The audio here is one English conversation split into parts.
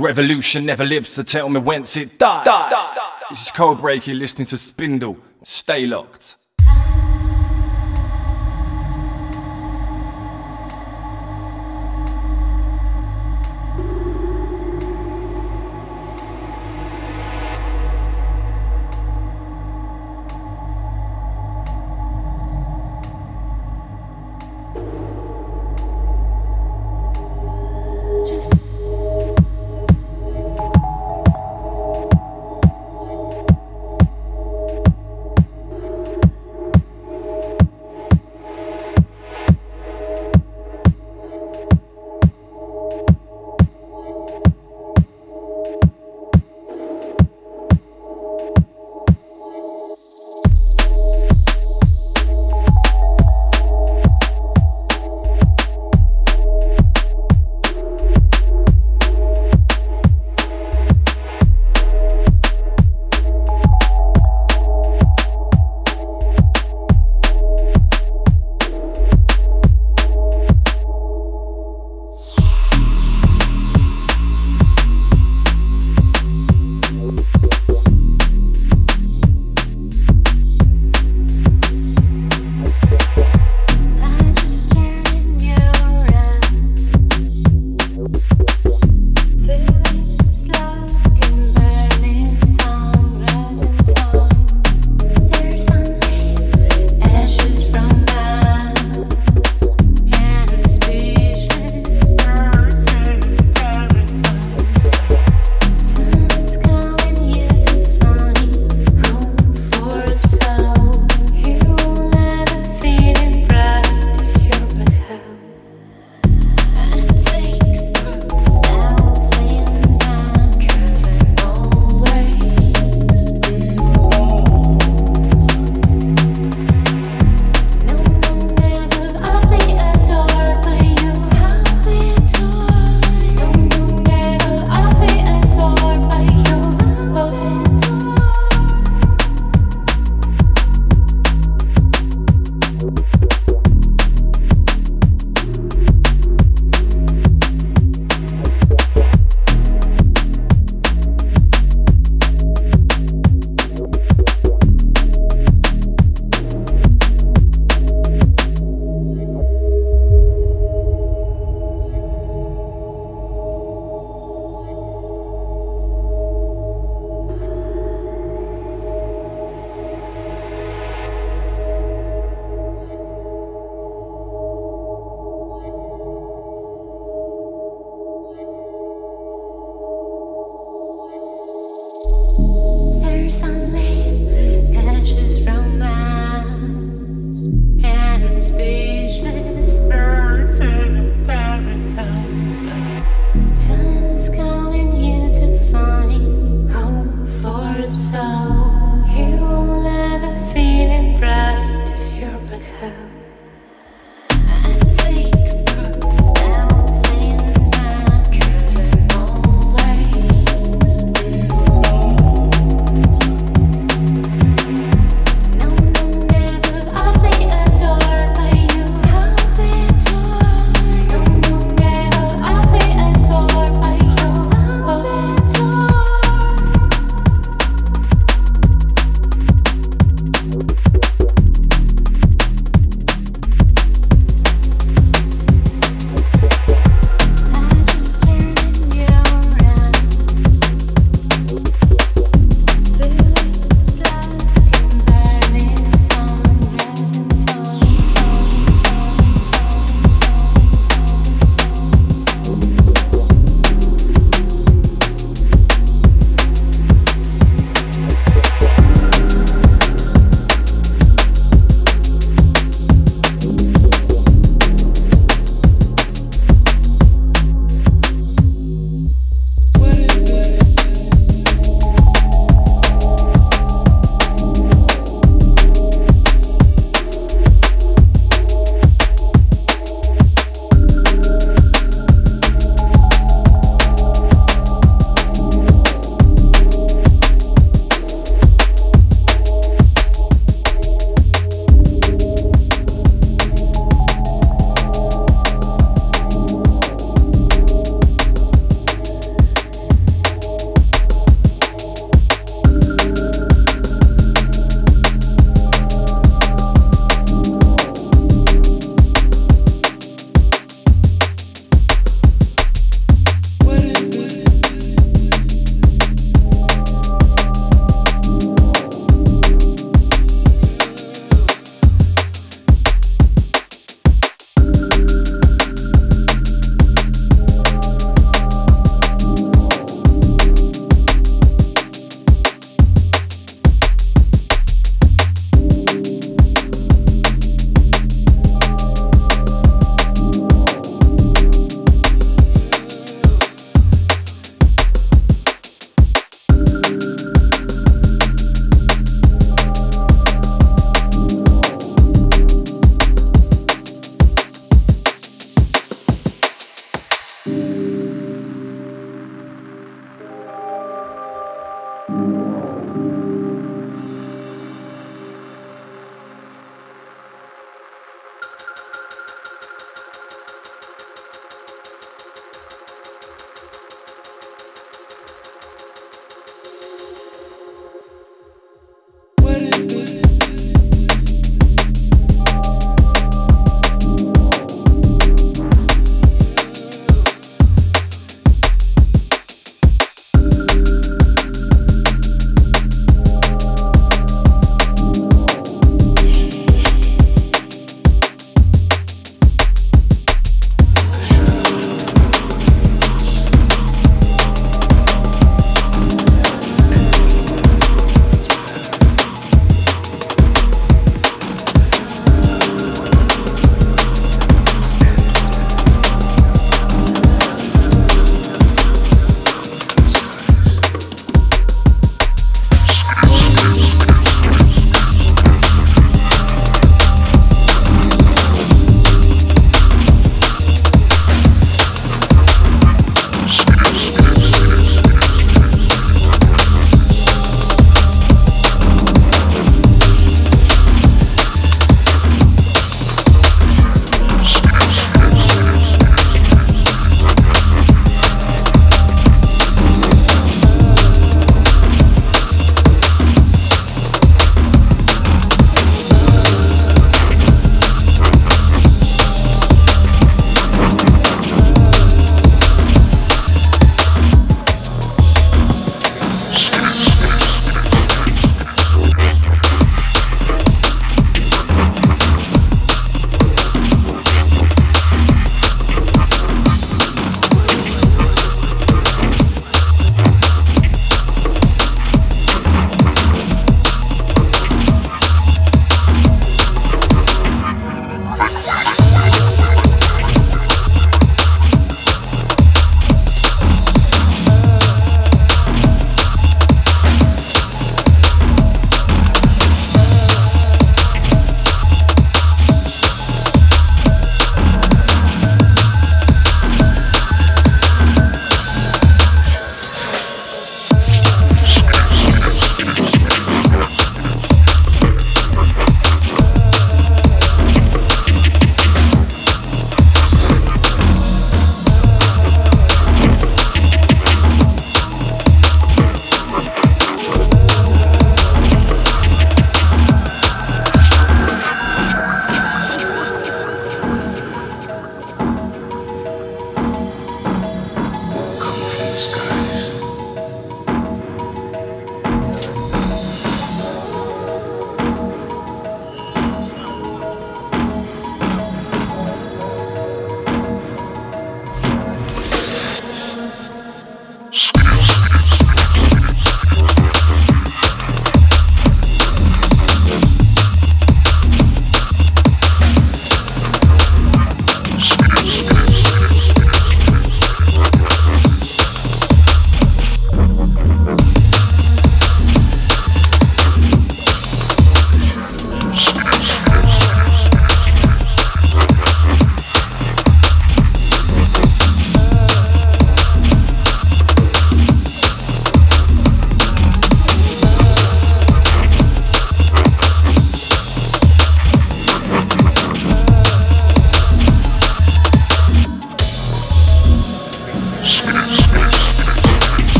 revolution never lives, so tell me whence it died. This is Codebreaker, you're listening to Spindall. Stay locked. yourself.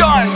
gun.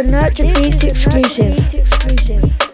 A Nurture Beats exclusive.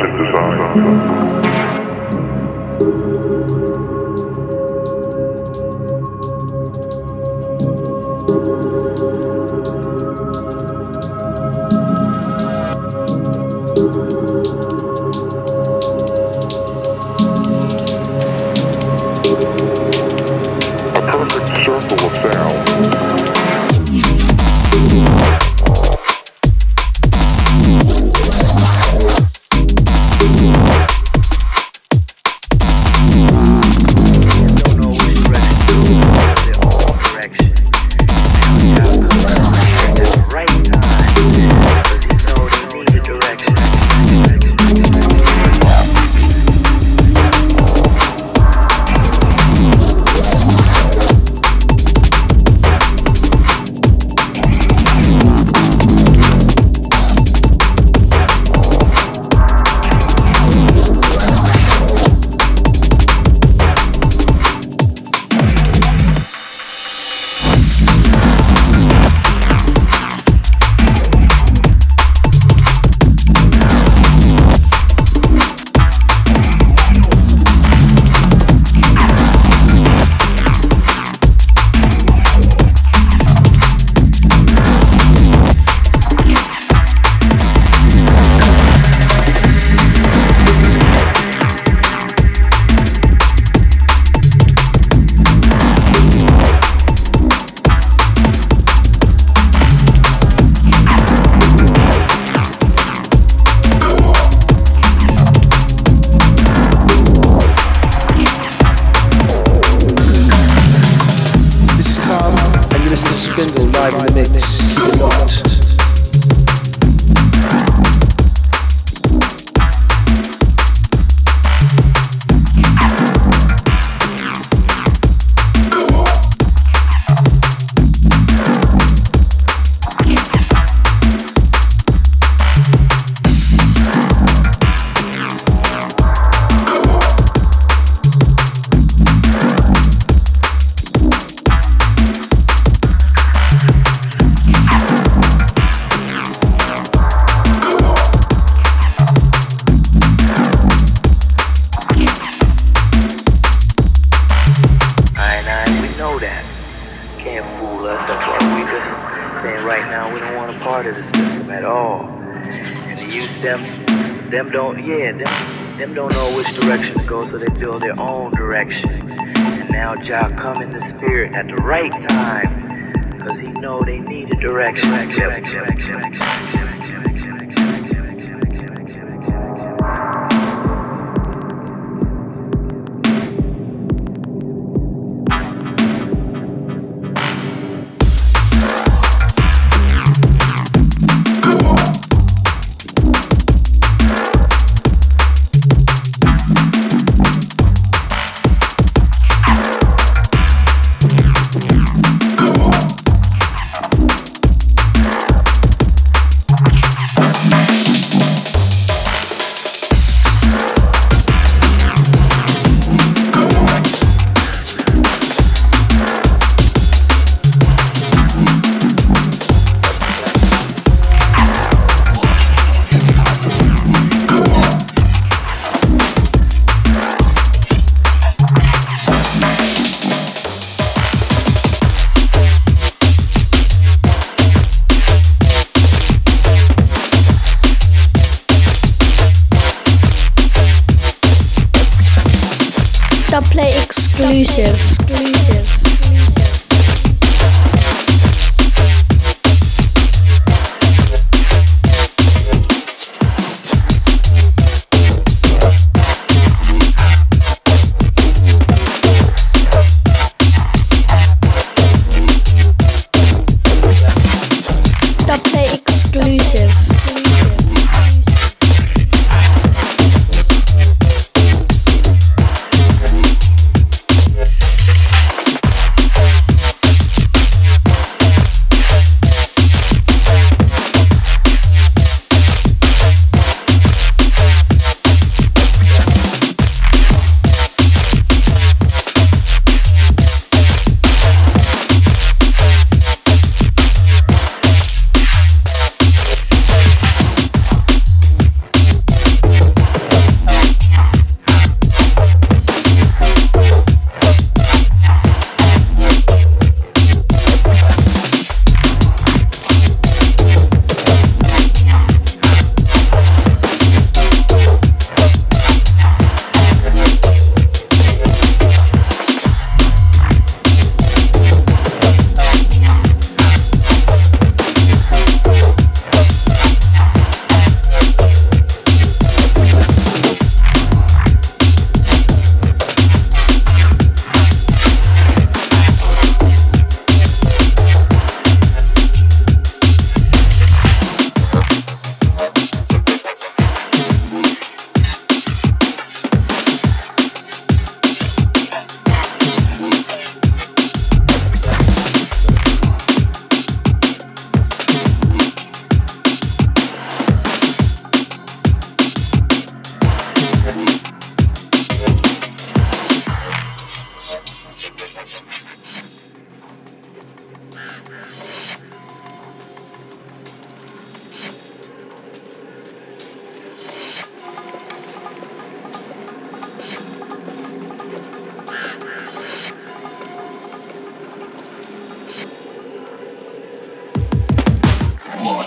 çıktı sana.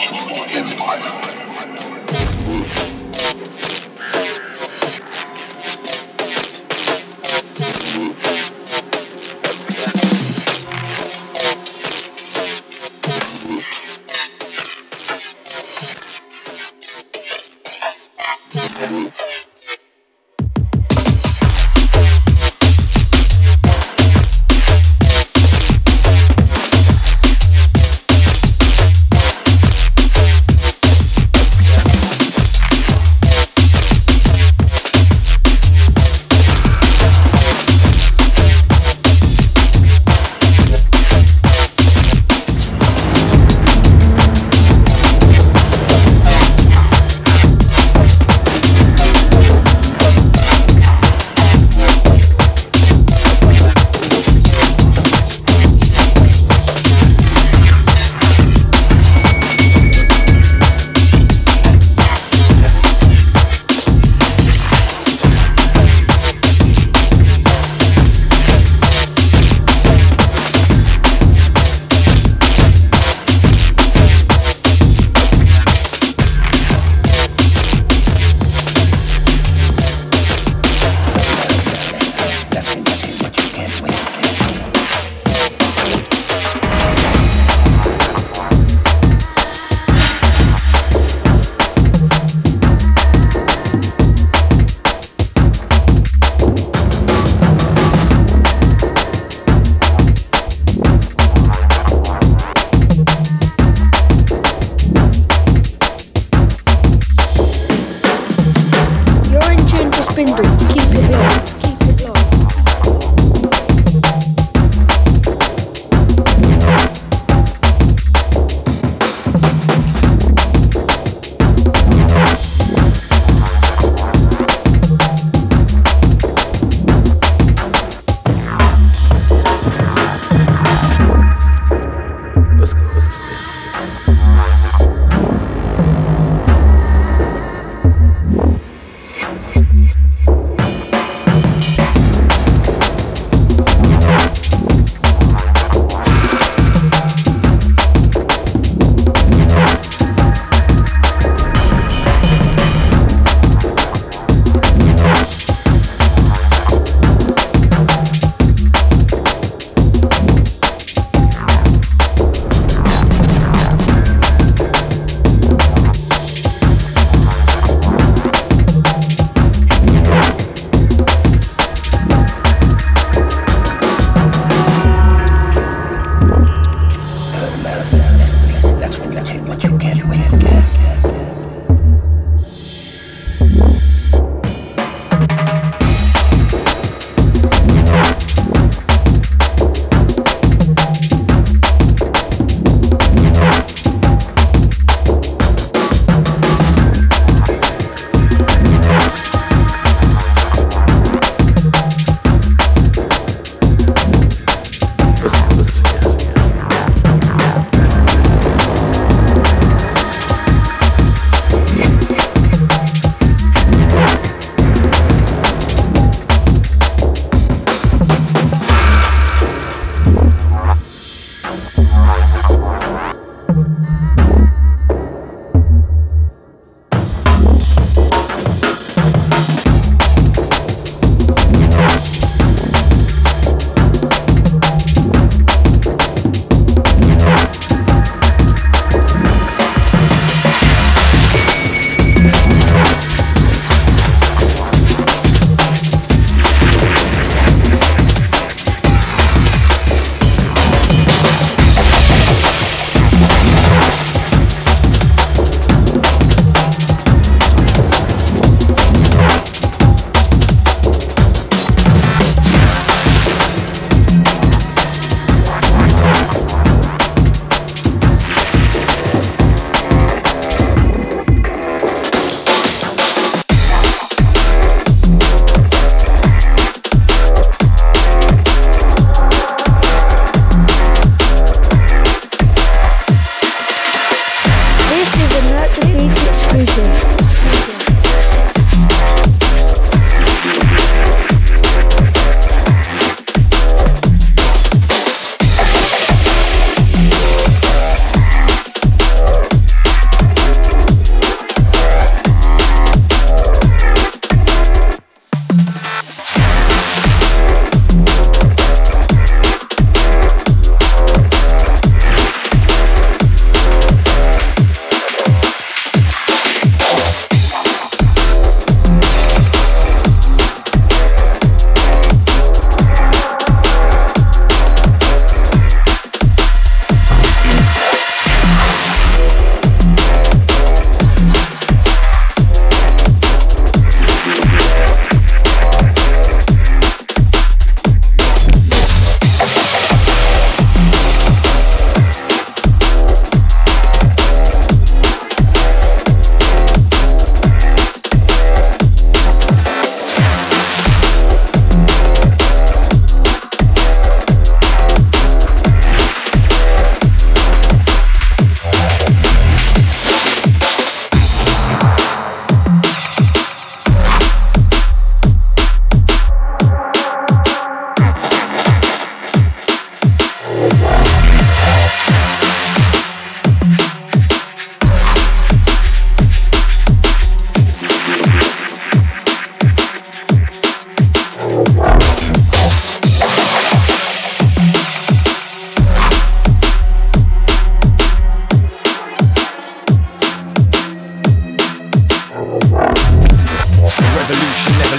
Empire.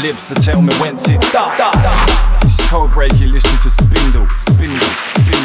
dips, so tell me when to stop. This code break, you listen to Spindall, Spindall, Spindall.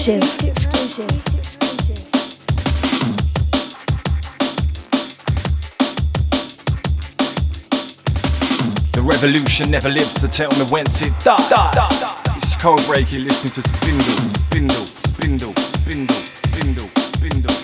Exclusive. The revolution never lives, so tell me whence it died. This is Codebreaker listening to Spindall, Spindall, Spindall, Spindall, Spindall, Spindall, Spindall.